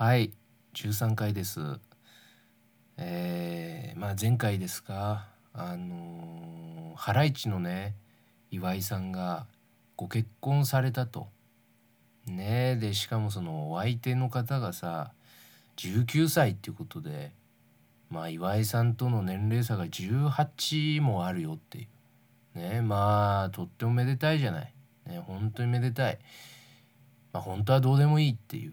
はい。13回です。えー、まあ前回ですか。あの、ハライチのね岩井さんがご結婚されたと。ねでしかもそのお相手の方がさ19歳っていうことでまあ岩井さんとの年齢差が18もあるよっていう。ねまあとってもめでたいじゃない。ね本当にめでたい。まあ本当はどうでもいいっていう、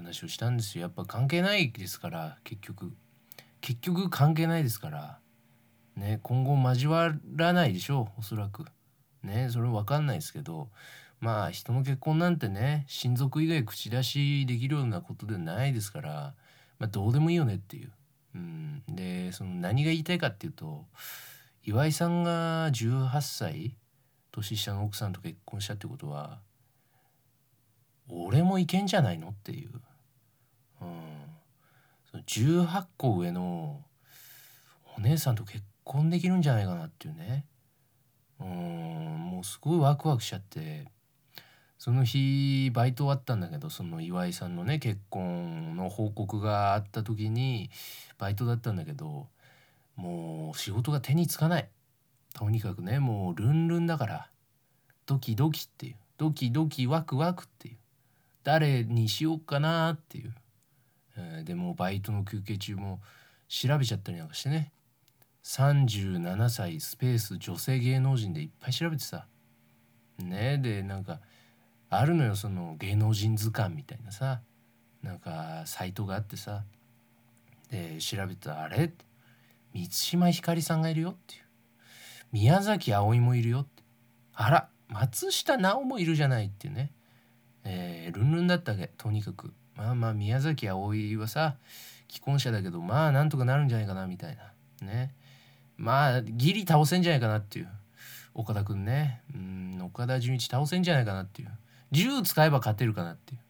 話をしたんですよ。やっぱ関係ないですから結局。結局関係ないですから。ね今後交わらないでしょうおそらく。ねそれ分かんないですけど。まあ人の結婚なんてね親族以外口出しできるようなことでないですから、まあ、どうでもいいよねっていう。うん、でその何が言いたいかっていうと岩井さんが18歳年下の奥さんと結婚したってことは俺もいけんじゃないのっていう、18個上のお姉さんと結婚できるんじゃないかなっていうね。うんもうすごいワクワクしちゃって。その日バイト終わったんだけどその岩井さんのね結婚の報告があった時にバイトだったんだけどもう仕事が手につかない。とにかくねもうルンルンだから。ドキドキっていう。ドキドキワクワクっていう。誰にしようかなっていう、えー、でもバイトの休憩中も調べちゃったりなんかしてね。37歳スペース女性芸能人でいっぱい調べてさ。ねでなんかあるのよその芸能人図鑑みたいなさ。なんかサイトがあってさ。で調べたらあれ？満島ひかりさんがいるよっていう。宮崎あおいもいるよって。あら松下奈緒もいるじゃないっていうね。えー、ルンルンだったわけとにかく。まあまあ宮崎あおいはさ既婚者だけどまあなんとかなるんじゃないかなみたいな。ね。まあギリ倒せんじゃないかなっていう。岡田君ねうん岡田准一倒せんじゃないかなっていう。銃使えば勝てるかなっていう。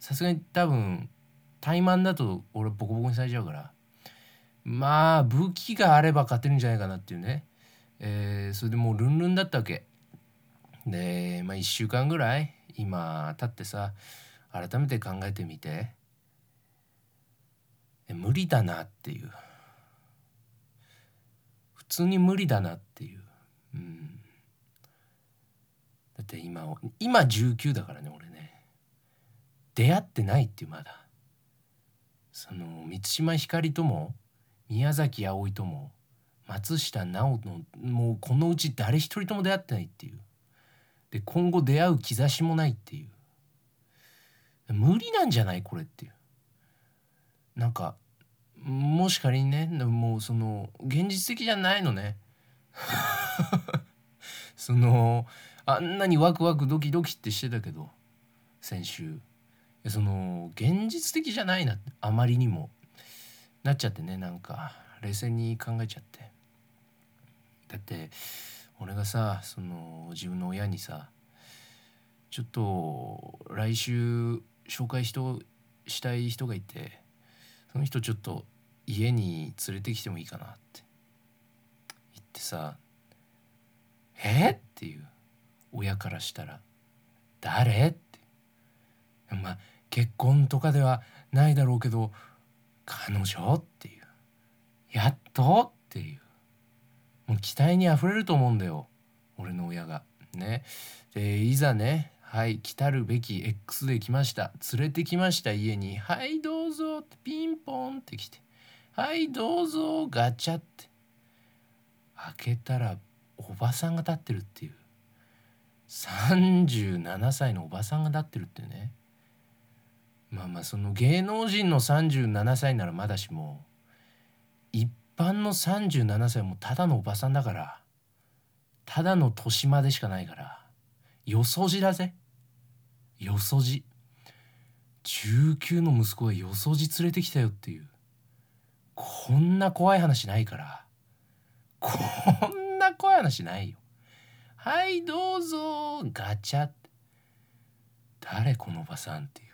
さすがに多分怠慢だと俺ボコボコにされちゃうから。まあ武器があれば勝てるんじゃないかなっていうね、えー、それでもうルンルンだったわけ。でまあ1週間ぐらい今立ってさ改めて考えてみて。無理だなっていう。普通に無理だなっていう、うん、だって今今19だからね俺ね。出会ってないっていうまだ。その満島ひかりとも宮崎あおいとも松下奈緒のもうこのうち誰一人とも出会ってないっていう。で今後出会う兆しもないっていう。無理なんじゃないこれっていう。なんかもし仮にねもうその現実的じゃないのね。そのあんなにワクワクドキドキってしてたけど先週。その現実的じゃないなあまりにも。なっちゃってねなんか冷静に考えちゃって。だって俺がさその自分の親にさちょっと来週紹介人したい人がいてその人ちょっと家に連れてきてもいいかなって言ってさ「えっ?」っていう親からしたら「誰?」ってまあ結婚とかではないだろうけど彼女？っていうやっと？っていうもう期待にあふれると思うんだよ俺の親が。ね。でいざねはい来たるべき X で来ました。連れてきました家に「はいどうぞ」ってピンポンって来て「はいどうぞ」ガチャって。開けたらおばさんが立ってるっていう。37歳のおばさんが立ってるってね。まあまあその芸能人の37歳ならまだしも一般の37歳もただのおばさんだからただの年までしかないからよそじだぜよそじ。19の息子がよそじ連れてきたよっていう。こんな怖い話ないから。こんな怖い話ないよ。はいどうぞ。ガチャ誰このおばさんっていう。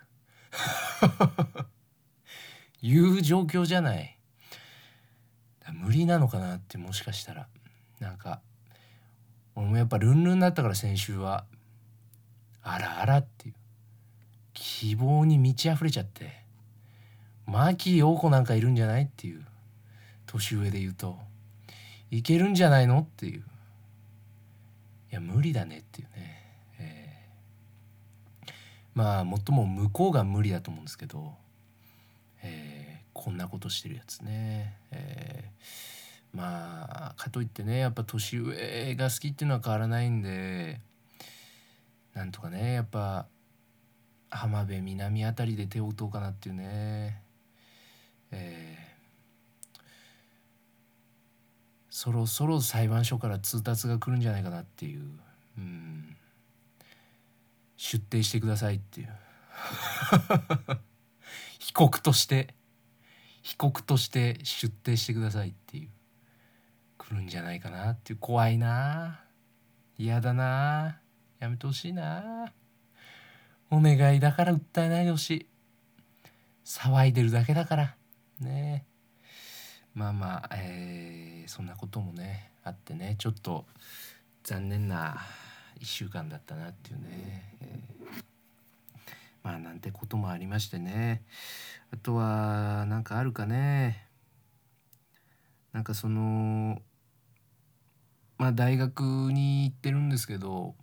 いう状況じゃない。無理なのかなってもしかしたら。なんか俺もやっぱルンルンだったから先週は。あらあらっていう。希望に満ち溢れちゃって牧陽子なんかいるんじゃないっていう年上で言うと。いけるんじゃないのっていう。いや無理だねっていうね、えー、まあもっとも向こうが無理だと思うんですけど、えー、こんなことしてるやつね、えー、まあかといってねやっぱ年上が好きっていうのは変わらないんでなんとかねやっぱ浜辺美波あたりで手を打とうかなっていうね。えー、そろそろ裁判所から通達が来るんじゃないかなっていう、うん、出廷してくださいっていう。被告として。被告として出廷してくださいっていう。来るんじゃないかなっていう。怖いな。嫌だな。やめてほしいな。お願いだから訴えないでほしい。騒いでるだけだから。ね。まあまあ、えー、そんなこともねあってね。ちょっと残念な1週間だったなっていうね、えー、まあなんてこともありましてね。あとは何かあるかね。なんかそのまあ大学に行ってるんですけど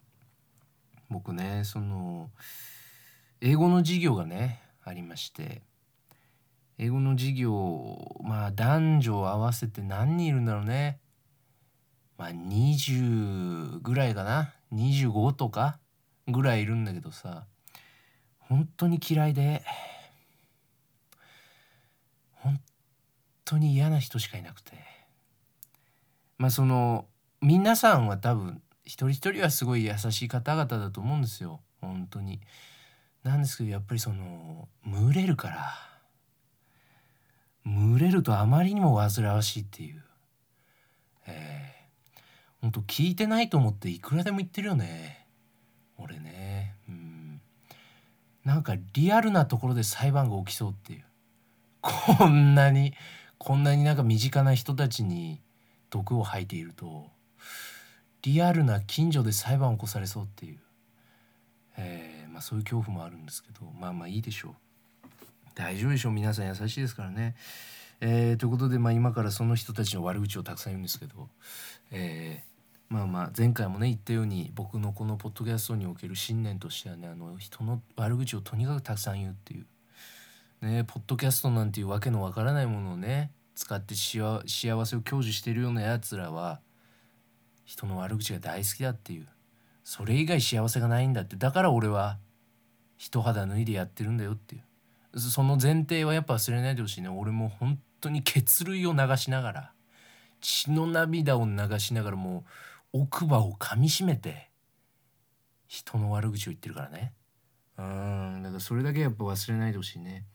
僕ねその英語の授業がねありまして。英語の授業まあ男女合わせて何人いるんだろうね。まあ20ぐらいかな。25とかぐらいいるんだけどさ。本当に嫌いで。本当に嫌な人しかいなくて。まあその皆さんは多分一人一人はすごい優しい方々だと思うんですよ。本当に。なんですけどやっぱりその群れるから群れるとあまりにも煩わしいっていう。えー、ほんと聞いてないと思っていくらでも言ってるよね。俺ね。うん。なんかリアルなところで裁判が起きそうっていう。こんなにこんなになんか身近な人たちに毒を吐いているとリアルな近所で裁判を起こされそうっていう、えー、まあ、そういう恐怖もあるんですけどまあまあいいでしょう大丈夫でしょう皆さん優しいですからね。えー、ということで、まあ、今からその人たちの悪口をたくさん言うんですけど、えー、まあまあ前回もね言ったように僕のこのポッドキャストにおける信念としてはねあの人の悪口をとにかくたくさん言うっていう。ね、ポッドキャストなんていうわけのわからないものをね使って幸せを享受してるようなやつらは人の悪口が大好きだっていうそれ以外幸せがないんだってだから俺は一肌脱いでやってるんだよっていう。その前提はやっぱ忘れないでほしいね。俺も本当に血類を流しながら血の涙を流しながらもう奥歯を噛みしめて人の悪口を言ってるからね。うん。だからそれだけやっぱ忘れないでほしいね。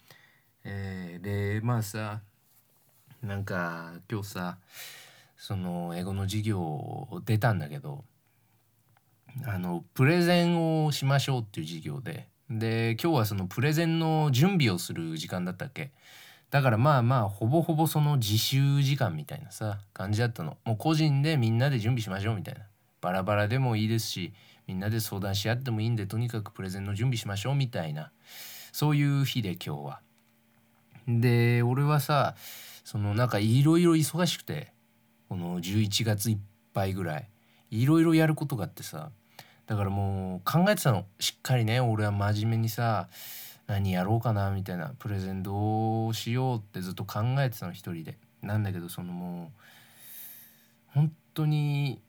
えー、でまあさなんか今日さその英語の授業出たんだけどあのプレゼンをしましょうっていう授業でで今日はそのプレゼンの準備をする時間だったっけ？だからまあまあほぼほぼその自習時間みたいなさ感じだったの。もう個人でみんなで準備しましょうみたいな。バラバラでもいいですしみんなで相談し合ってもいいんでとにかくプレゼンの準備しましょうみたいな。そういう日で今日は。で俺はさそのなんかいろいろ忙しくてこの11月いっぱいぐらい。いろいろやることがあってさだからもう考えてたの。しっかりね俺は真面目にさ何やろうかなみたいなプレゼンどうしようってずっと考えてたの一人で。なんだけどそのもう本当に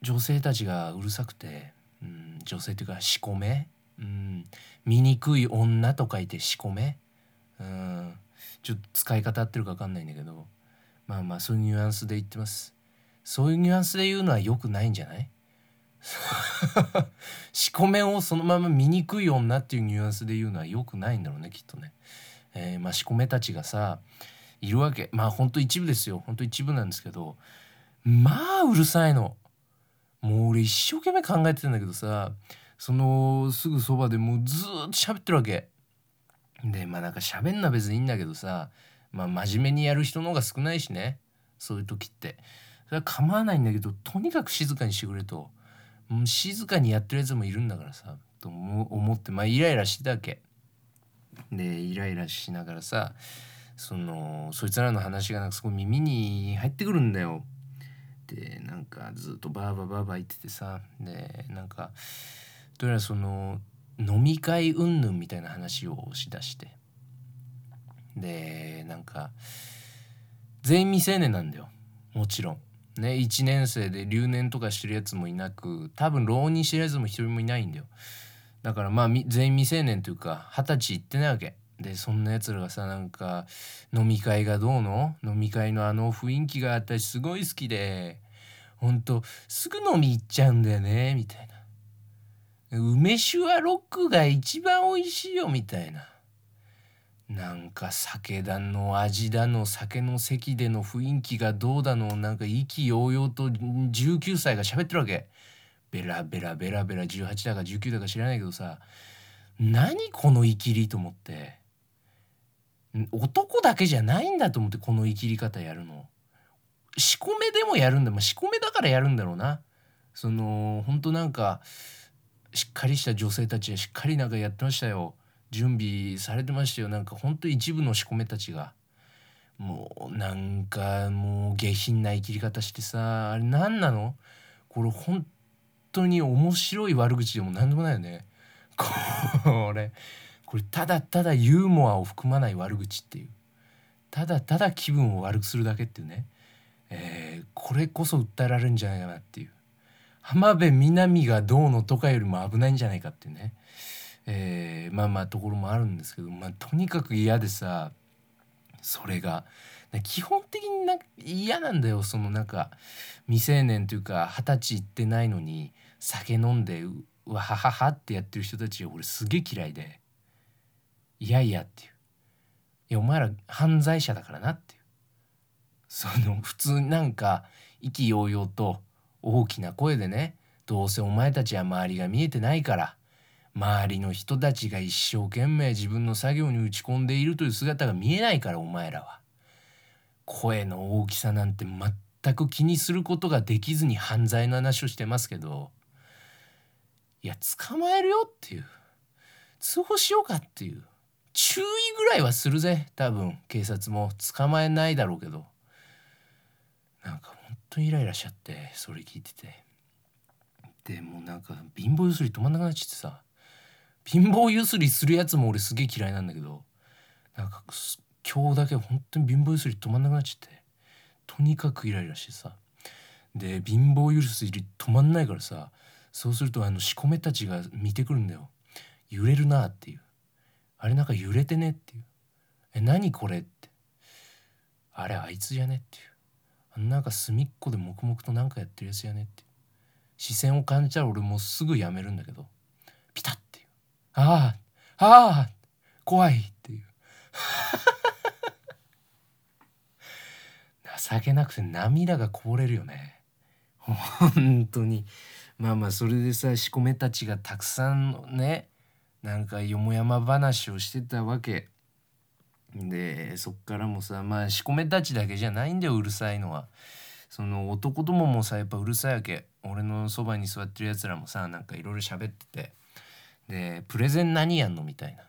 女性たちがうるさくて、うん、女性っていうかしこめ、うん、醜い女と書いてしこめ、うん、ちょっと使い方合ってるか分かんないんだけどまあまあそういうニュアンスで言ってます。そういうニュアンスで言うのは良くないんじゃない？しこめをそのまま醜い女っていうニュアンスで言うのは良くないんだろうねきっとね。えー、まあしこめたちがさいるわけまあほんと一部ですよほんと一部なんですけどまあうるさいの。もう俺一生懸命考えてたんだけどさそのすぐそばでもうずっと喋ってるわけ。でまあなんか喋んな別にいいんだけどさまあ真面目にやる人の方が少ないしねそういう時ってそれは構わないんだけどとにかく静かにしてくれと、もう、静かにやってるやつもいるんだからさと思ってまあイライラしてたわけでイライラしながらさそのそいつらの話がなんかすごい耳に入ってくるんだよ。でなんかずっとバーバーバーバー言っててさでなんかどうやらその飲み会云々みたいな話をしだしてでなんか全員未成年なんだよもちろん。ね1年生で留年とかしてるやつもいなく多分浪人してるやつも一人もいないんだよ。だからまあ全員未成年というか二十歳行ってないわけ。でそんなやつらがさなんか飲み会がどうの？飲み会のあの雰囲気が私すごい好きでほんとすぐ飲み行っちゃうんだよねみたいな梅酒はロックが一番美味しいよみたいななんか酒だの味だの酒の席での雰囲気がどうだのなんか意気揚々と19歳が喋ってるわけベラベラベラベラ18だか19だか知らないけどさ何このイキリと思って男だけじゃないんだと思ってこの生きり方やるの。仕込めでもやるんだまあ仕込めだからやるんだろうな。その本当なんかしっかりした女性たちはしっかりなんかやってましたよ。準備されてましたよ。なんか本当一部の仕込めたちが。もうなんかもう下品な生きり方してさあれ何なの？これ本当に面白い悪口でも何でもないよね。これこれただただユーモアを含まない悪口っていう。ただただ気分を悪くするだけっていうね、えー、これこそ訴えられるんじゃないかなっていう。浜辺美波がどうのとかよりも危ないんじゃないかっていうね、えー、まあまあところもあるんですけど、まあ、とにかく嫌でさそれが。基本的にな嫌なんだよそのなんか未成年というか二十歳いってないのに酒飲んでうわはははってやってる人たちが俺すげえ嫌いで。いやいやっていう。いやお前ら犯罪者だからなっていう。その普通なんか意気揚々と大きな声でねどうせお前たちは周りが見えてないから周りの人たちが一生懸命自分の作業に打ち込んでいるという姿が見えないからお前らは。声の大きさなんて全く気にすることができずに犯罪の話をしてますけどいや捕まえるよっていう。通報しようかっていう。注意ぐらいはするぜ多分。警察も捕まえないだろうけど。なんかほんとイライラしちゃってそれ聞いてて。でもなんか貧乏ゆすり止まんなくなっちゃってさ。貧乏ゆすりするやつも俺すげえ嫌いなんだけどなんか今日だけ本当に貧乏ゆすり止まんなくなっちゃってとにかくイライラしてさ。で貧乏ゆすり止まんないからさそうするとあの仕込めたちが見てくるんだよ。揺れるなっていう。あれなんか揺れてねっていう。え何これって。あれあいつじゃねっていう。あなんか隅っこで黙々と何かやってるやつやねって視線を感じたら俺もうすぐやめるんだけど。ピタッていうああああ怖いっていう。情けなくて涙がこぼれるよね。本当に。まあまあそれでさ仕込めたちがたくさんねなんかよもやま話をしてたわけ。でそっからもさまあ仕込めたちだけじゃないんだようるさいのは。その男どももさやっぱうるさいわけ。俺のそばに座ってるやつらもさなんかいろいろ喋ってて。でプレゼン何やんのみたいな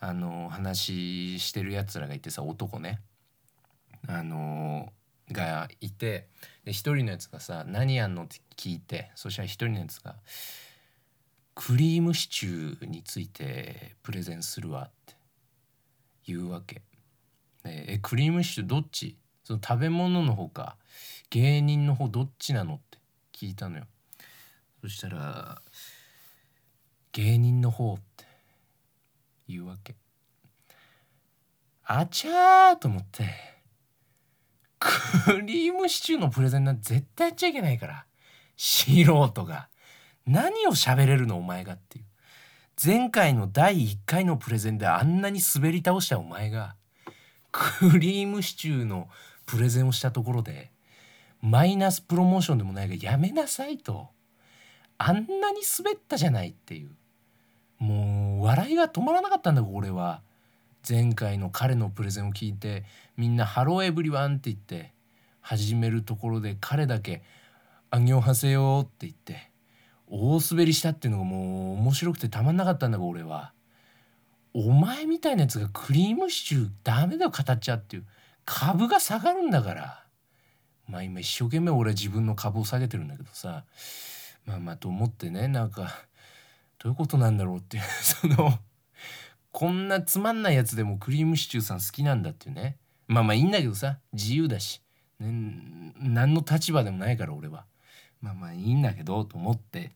あの話してるやつらがいてさ男ねあのがいてで一人のやつがさ「何やんの?」って聞いてそしたら一人のやつが「クリームシチューについてプレゼンするわって言うわけ。えクリームシチューどっち？その食べ物の方か芸人の方どっちなのって聞いたのよ。そしたら芸人の方って言うわけ。あちゃーと思って。クリームシチューのプレゼンなんて絶対やっちゃいけないから。素人が。何を喋れるのお前がっていう。前回の第1回のプレゼンであんなに滑り倒したお前が。クリームシチューのプレゼンをしたところでマイナスプロモーションでもないがやめなさいと。あんなに滑ったじゃないっていう。もう笑いが止まらなかったんだ俺は。前回の彼のプレゼンを聞いてみんな「ハローエブリワン」って言って始めるところで彼だけ「안녕하세요」って言って大滑りしたっていうのがもう面白くてたまんなかったんだが俺はお前みたいなやつがクリームシチューダメだよ語っちゃうっていう株が下がるんだから。まあ今一生懸命俺は自分の株を下げてるんだけどさ。まあまあと思ってねなんかどういうことなんだろうっていう そのこんなつまんないやつでもクリームシチューさん好きなんだっていうね。まあまあいいんだけどさ自由だし、ね、何の立場でもないから俺は。まあまあいいんだけどと思って。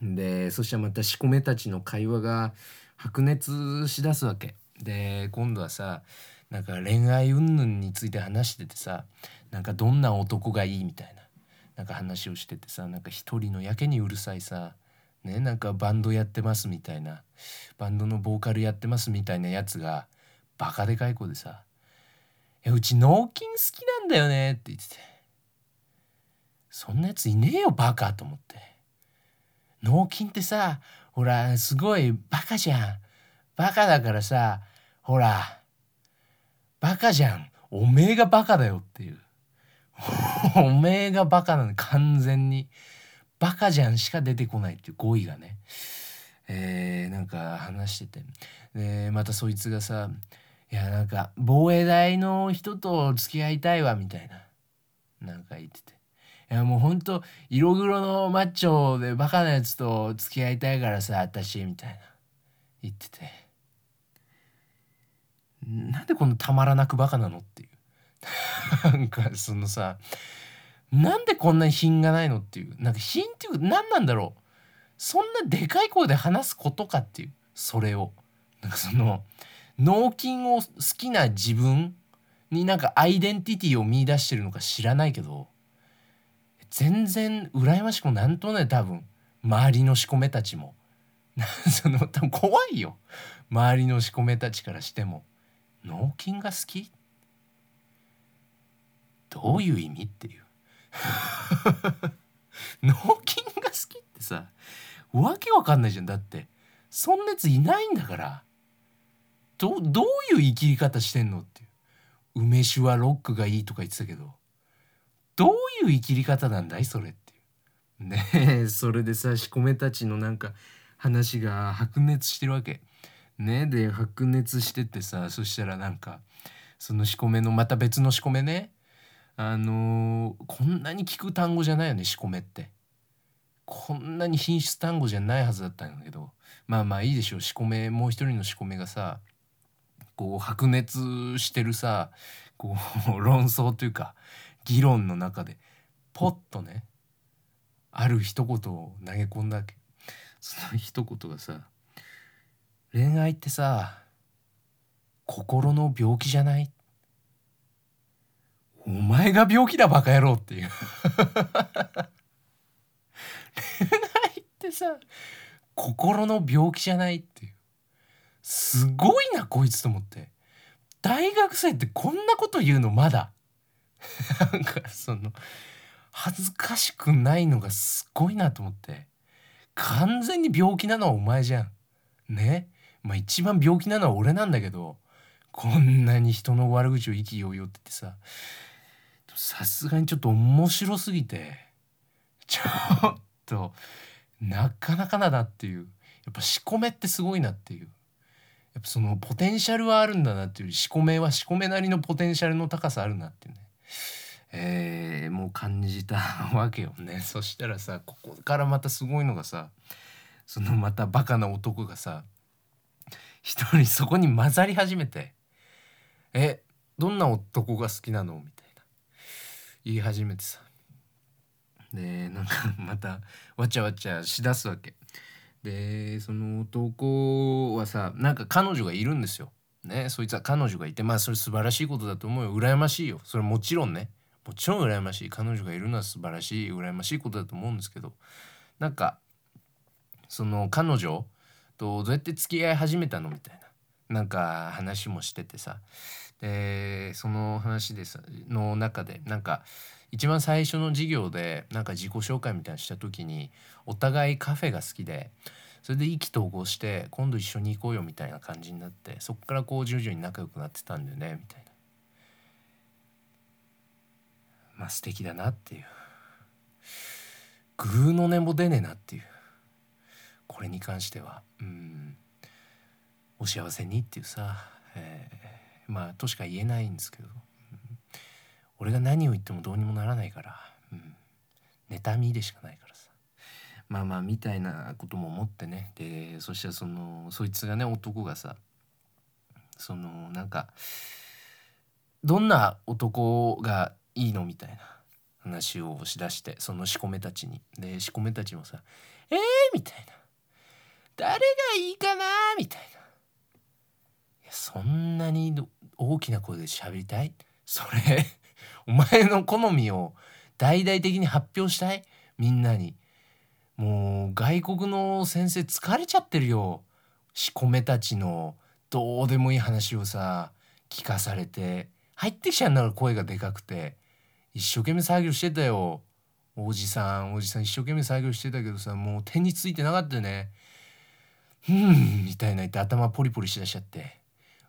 でそしたらまた仕込めたちの会話が白熱しだすわけ。で今度はさなんか恋愛云々について話しててさなんかどんな男がいいみたいななんか話をしててさなんか一人のやけにうるさいさねなんかバンドやってますみたいなバンドのボーカルやってますみたいなやつがバカでかい子でさ「えうち脳筋好きなんだよね」って言ってて。そんなやついねえよバカと思って。脳筋ってさほらすごいバカじゃん。バカだからさほらバカじゃん。おめえがバカだよっていう。おめえがバカなの完全に。バカじゃんしか出てこないっていう語彙がね。えー、なんか話してて。でまたそいつがさ「いやなんか防衛大の人と付き合いたいわ」みたいな。なんか言ってて「いやもうほんと色黒のマッチョでバカなやつと付き合いたいからさ私」みたいな。言ってて。なんでこのたまらなくバカなのっていう。なんかそのさなんでこんなに品がないのっていう。なんか品っていう何なんだろう。そんなでかい声で話すことかっていう。それを。なんかその脳筋を好きな自分になんかアイデンティティを見出してるのか知らないけど全然羨ましくもなんとない多分。周りの仕込めたちも。その多分怖いよ。周りの仕込めたちからしても。脳筋が好き？どういう意味っていう。脳筋が好きってさわけわかんないじゃんだって。そんなやついないんだから。どどういう生き方してんのっていう。梅酒はロックがいいとか言ってたけど。どういう生き方なんだいそれっていう。ねえそれでさ仕込めたちのなんか話が白熱してるわけ。ねで白熱しててさそしたらなんかその仕込めのまた別の仕込めね。あのー、こんなに聞く単語じゃないよね仕込めって。こんなに品質単語じゃないはずだったんだけど。まあまあいいでしょう仕込めもう一人の仕込めがさこう白熱してるさこう論争というか議論の中でポッとねある一言を投げ込んだわけ。その一言がさ「恋愛ってさ心の病気じゃない?」お前が病気だバカ野郎っていう。恋愛ってさ心の病気じゃないっていう。すごいなこいつと思って。大学生ってこんなこと言うのまだ。なんかその恥ずかしくないのがすごいなと思って。完全に病気なのはお前じゃん。ね？まあ一番病気なのは俺なんだけどこんなに人の悪口を意気揚々って言ってささすがにちょっと面白すぎてちょっとなかなかだなっていう。やっぱ仕込めってすごいなっていう。やっぱそのポテンシャルはあるんだなっていう仕込めは仕込めなりのポテンシャルの高さあるなっていうね。えー、もう感じたわけよね。そしたらさここからまたすごいのがさそのまたバカな男がさ一人そこに混ざり始めて「えどんな男が好きなの?」みたいな。言い始めてさ。でなんか またわちゃわちゃしだすわけ。でその男はさなんか彼女がいるんですよ。ねそいつは彼女がいてまあそれ素晴らしいことだと思うよ。羨ましいよ。それもちろんね。もちろん羨ましい。彼女がいるのは素晴らしい羨ましいことだと思うんですけど。なんかその彼女とどうやって付き合い始めたのみたいな。なんか話もしててさ。でその話でさの中でなんか一番最初の授業でなんか自己紹介みたいなした時にお互いカフェが好きでそれで意気投合して今度一緒に行こうよみたいな感じになってそっからこう徐々に仲良くなってたんだよねみたいな。まあ素敵だなっていう。グーの音も出ねえなっていう。これに関しては。うん。お幸せにっていうさ、えー、まあとしか言えないんですけど、うん、俺が何を言ってもどうにもならないから、うん、妬みでしかないからさ。まあまあみたいなことも思ってね。でそしたらそのそいつがね男がさそのなんかどんな男がいいのみたいな話をしだしてそのしこめたちに。でしこめたちもさ「えー!」みたいな「誰がいいかな?」みたいな。そんなに大きな声で喋りたい？それお前の好みを大々的に発表したい？みんなに。もう外国の先生疲れちゃってるよ。しこめたちのどうでもいい話をさ聞かされて。入ってきちゃうんだから声がでかくて。一生懸命作業してたよ。おじさんおじさん一生懸命作業してたけどさもう手についてなかったよね。うんみたいな言って頭ポリポリしだしちゃって。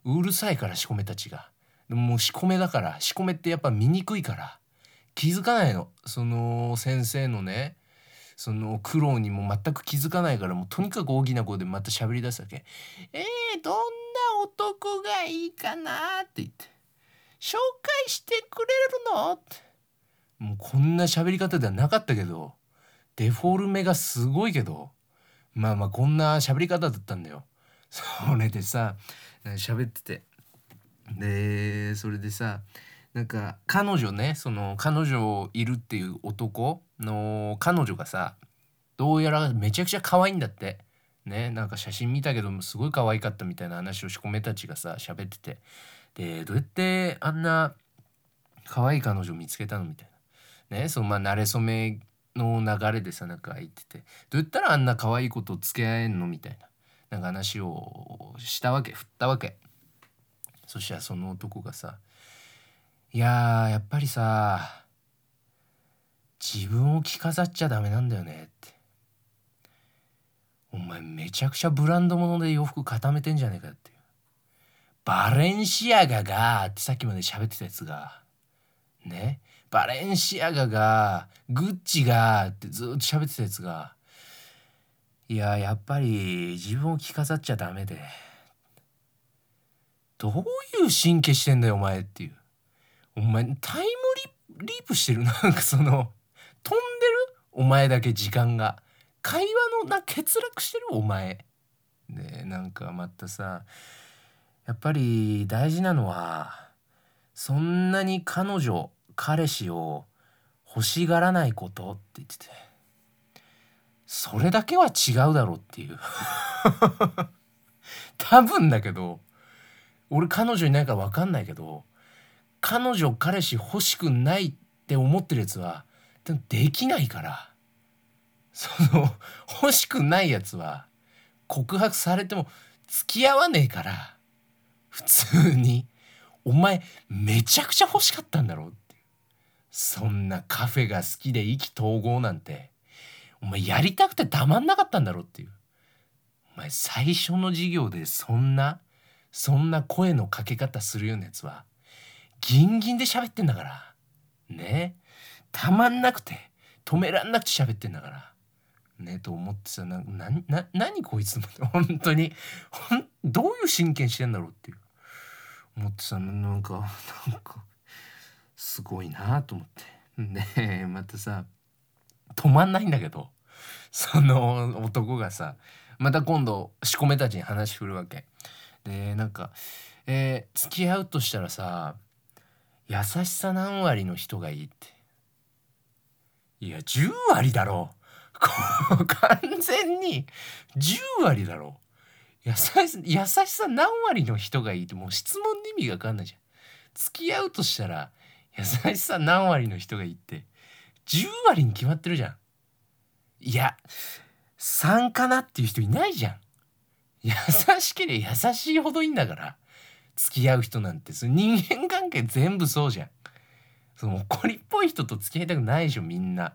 うるさいから仕込めたちが。でももう仕込めだから仕込めってやっぱ見にくいから。気づかないの。その先生のねその苦労にも全く気づかないからもうとにかく大きな声でまた喋り出すわけ「えー、どんな男がいいかな?」って言って「紹介してくれるの?」って。もうこんな喋り方ではなかったけど。デフォルメがすごいけど。まあまあこんな喋り方だったんだよ。それでさ喋ってて。でそれでさなんか彼女ねその彼女いるっていう男の彼女がさどうやらめちゃくちゃ可愛いんだって。ねなんか写真見たけどもすごい可愛かったみたいな話をしこめたちがさ喋ってて。でどうやってあんな可愛い彼女を見つけたのみたいな。ねそのまあ慣れ初めの流れでさなんか言ってて。どうやったらあんな可愛い子と付き合えんのみたいな。なんか話をしたわけ振ったわけ。そしたらその男がさ「いややっぱりさ自分を着飾っちゃダメなんだよね」って「お前めちゃくちゃブランド物で洋服固めてんじゃねえか」ってバレンシアガがってさっきまで喋ってたやつがね？バレンシアガがグッチがってずっと喋ってたやつがいややっぱり自分を着飾っちゃダメで。どういう神経してんだよお前っていう。お前タイムリープしてる？なんかその飛んでる？お前だけ時間が。会話のな欠落してる？お前。でなんかまたさやっぱり大事なのはそんなに彼女彼氏を欲しがらないことって言ってて。それだけは違うだろうっていう。多分だけど俺彼女いないから分かんないけど彼女彼氏欲しくないって思ってるやつはでもできないから。その欲しくないやつは告白されても付き合わねえから。普通に。お前めちゃくちゃ欲しかったんだろうってそんなカフェが好きで意気投合なんて。お前やりたくてたまんなかったんだろっていう。お前最初の授業でそんなそんな声のかけ方するようなやつはギンギンで喋ってんだから。ね。たまんなくて止めらんなくて喋ってんだから。ねと思ってさななな何こいつ 本当に。ほんどういう真剣してんだろうっていう。思ってさなんか なんかすごいなと思って。でまたさ止まんないんだけど。その男がさまた今度仕込めたちに話振るわけ。でなんか「えー、付き合うとしたらさ優しさ何割の人がいい」って。いや10割だろ。う完全に10割だろ。う優し優しさ何割の人がいいってもう質問で意味が分かんないじゃん。付き合うとしたら優しさ何割の人がいいって。10割に決まってるじゃん。いや3かなっていう人いないじゃん。優しければ優しいほどいいんだから。付き合う人なんてその人間関係全部そうじゃん。その怒りっぽい人と付き合いたくないでしょみんな。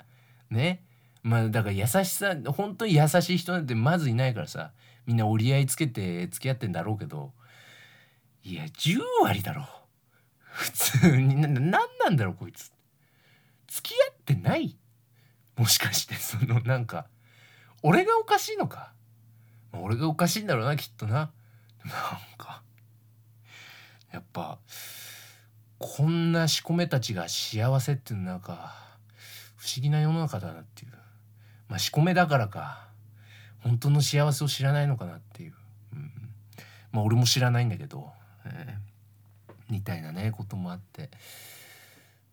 ね。まあだから優しさ本当に優しい人なんてまずいないからさ。みんな折り合いつけて付き合ってんだろうけど。いや10割だろ。う普通にな何なんだろうこいつ。付き合ってない？もしかしてそのなんか俺がおかしいのか、俺がおかしいんだろうなきっとな。なんかやっぱこんなしこめたちが幸せっていうのなんか不思議な世の中だなっていう。まあしこめだからか。本当の幸せを知らないのかなっていう、うん、まあ俺も知らないんだけど、えー、みたいなねこともあって。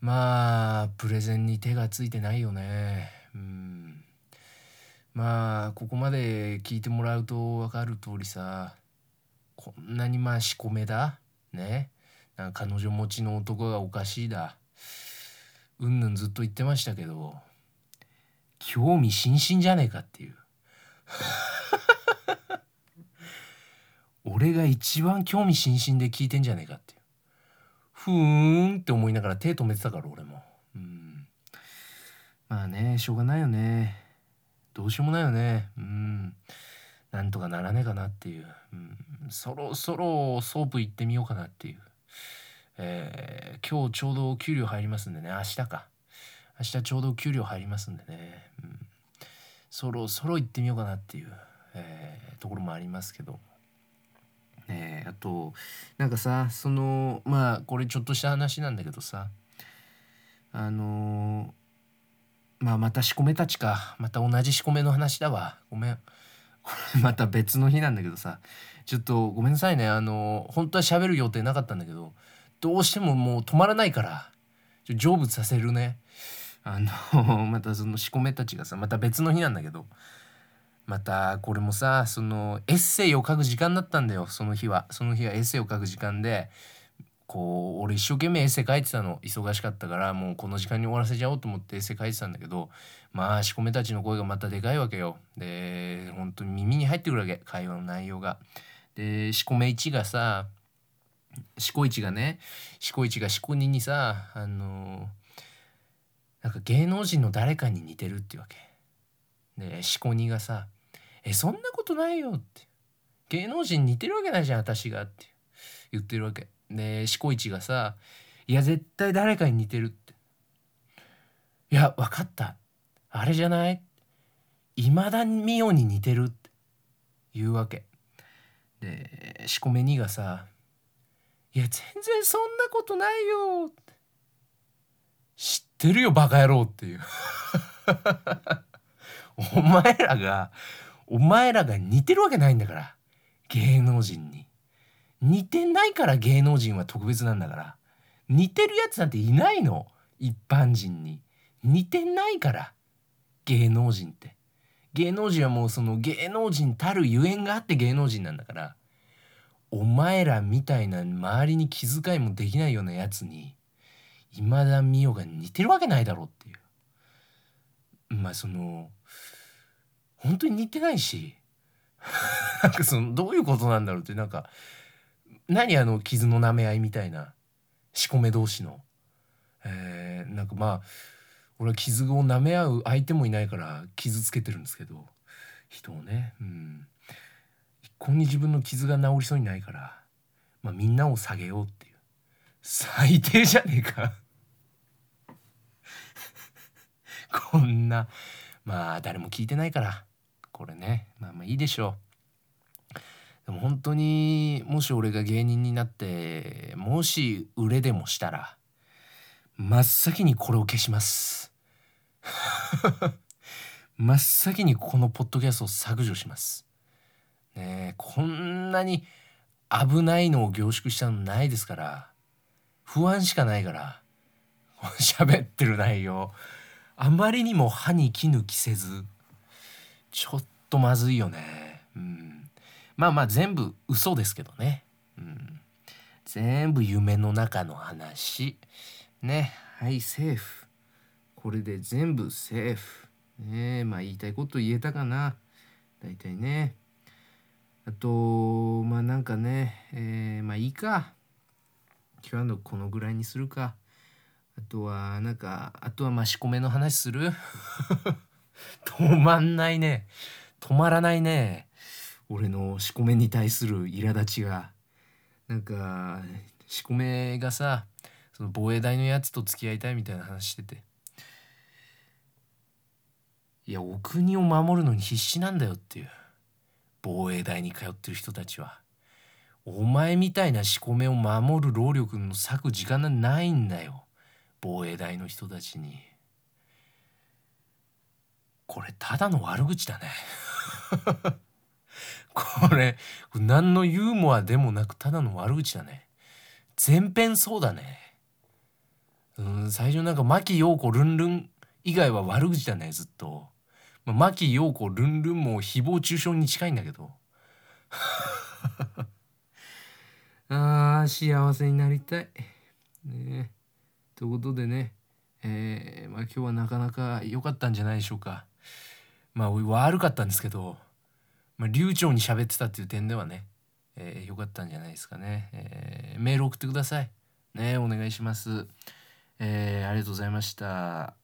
まあプレゼンに手がついてないよね。うん。まあここまで聞いてもらうと分かる通りさこんなにまあしこめだ？ね。なんか彼女持ちの男がおかしいだ？うんぬんずっと言ってましたけど興味津々じゃねえかっていう。俺が一番興味津々で聞いてんじゃねえかっていう。ふーんって思いながら手止めてたから俺も。うん。まあねしょうがないよね。どうしようもないよね。うん。なんとかならねえかなっていう、うん、そろそろソープ行ってみようかなっていう。えー、今日ちょうど給料入りますんでね。明日か。明日ちょうど給料入りますんでね、うん、そろそろ行ってみようかなっていう、えー、ところもありますけど、えー、あとなんかさそのまあこれちょっとした話なんだけどさあのまあまた仕込めたちか。また同じ仕込めの話だわ。ごめん。また別の日なんだけどさ。ちょっとごめんなさいね。あの本当は喋る予定なかったんだけどどうしてももう止まらないから成仏させるね。あのまたその仕込めたちがさまた別の日なんだけど。またこれもさそのエッセイを書く時間だったんだよ。その日は。その日はエッセイを書く時間でこう俺一生懸命エッセイ書いてたの。忙しかったからもうこの時間に終わらせちゃおうと思ってエッセイ書いてたんだけどまあ仕込めたちの声がまたでかいわけよ。で本当に耳に入ってくるわけ。会話の内容が。で仕込め1がさ四股一がね四股一が四股二にさあのなんか芸能人の誰かに似てるっていうわけ。で四股二がさ「えそんなことないよ」って「芸能人似てるわけないじゃん私が」って。言ってるわけ。で四股一がさ「いや絶対誰かに似てる」って「いや分かった。あれじゃない？今田美桜に似てる」って。言うわけ。で四股目2がさいや全然そんなことないよって知ってるよバカ野郎っていう。お前らがお前らが似てるわけないんだから。芸能人に。似てないから芸能人は特別なんだから。似てるやつなんていないの。一般人に。似てないから。芸能人って。芸能人はもうその芸能人たるゆえんがあって芸能人なんだから。お前らみたいな周りに気遣いもできないようなやつに今田美桜が似てるわけないだろうっていう。まあその本当に似てないし なんかそのどういうことなんだろうってなんか何あの傷の舐め合いみたいなしこめ同士の、えー、なんかまあ俺は傷を舐め合う相手もいないから傷つけてるんですけど人をね。うん。向に自分の傷が治りそうにないから、まあ、みんなを下げようっていう。最低じゃねえか。こんな。まあ誰も聞いてないから。これね。まあまあいいでしょう。でも本当にもし俺が芸人になってもし売れでもしたら真っ先にこれを消します。真っ先にこのポッドキャストを削除します。ねこんなに危ないのを凝縮したのないですから不安しかないから 喋ってる内容。あまりにも歯に衣着せずちょっとまずいよね、うん、まあまあ全部嘘ですけどね、うん、全部夢の中の話。ね。はいセーフ。これで全部セーフ。ね。まあ言いたいこと言えたかな。大体ね。あとまあなんかね、えー、まあいいか。今日のこのぐらいにするか。あとはなんかあとはまあ仕込めの話する？止まんないね。止まらないね。俺の仕込めに対する苛立ちが。なんか仕込めがさその防衛大のやつと付き合いたいみたいな話してて。いやお国を守るのに必死なんだよっていう。防衛大に通ってる人たちは。お前みたいな仕込めを守る労力の割く時間なんないんだよ。防衛大の人たちにこれただの悪口だね。これ何のユーモアでもなくただの悪口だね。全編そうだね。うん最初なんか牧陽子ルンルン以外は悪口だねずっと、まあ、牧陽子ルンルンも誹謗中傷に近いんだけど。あー幸せになりたい。ねえ。ということでねえー、まあ今日はなかなか良かったんじゃないでしょうか。まあ悪かったんですけど、まあ、流暢に喋ってたっていう点ではねえー、よかったんじゃないですかね、えー、メール送ってください。ねお願いします。えー、ありがとうございました。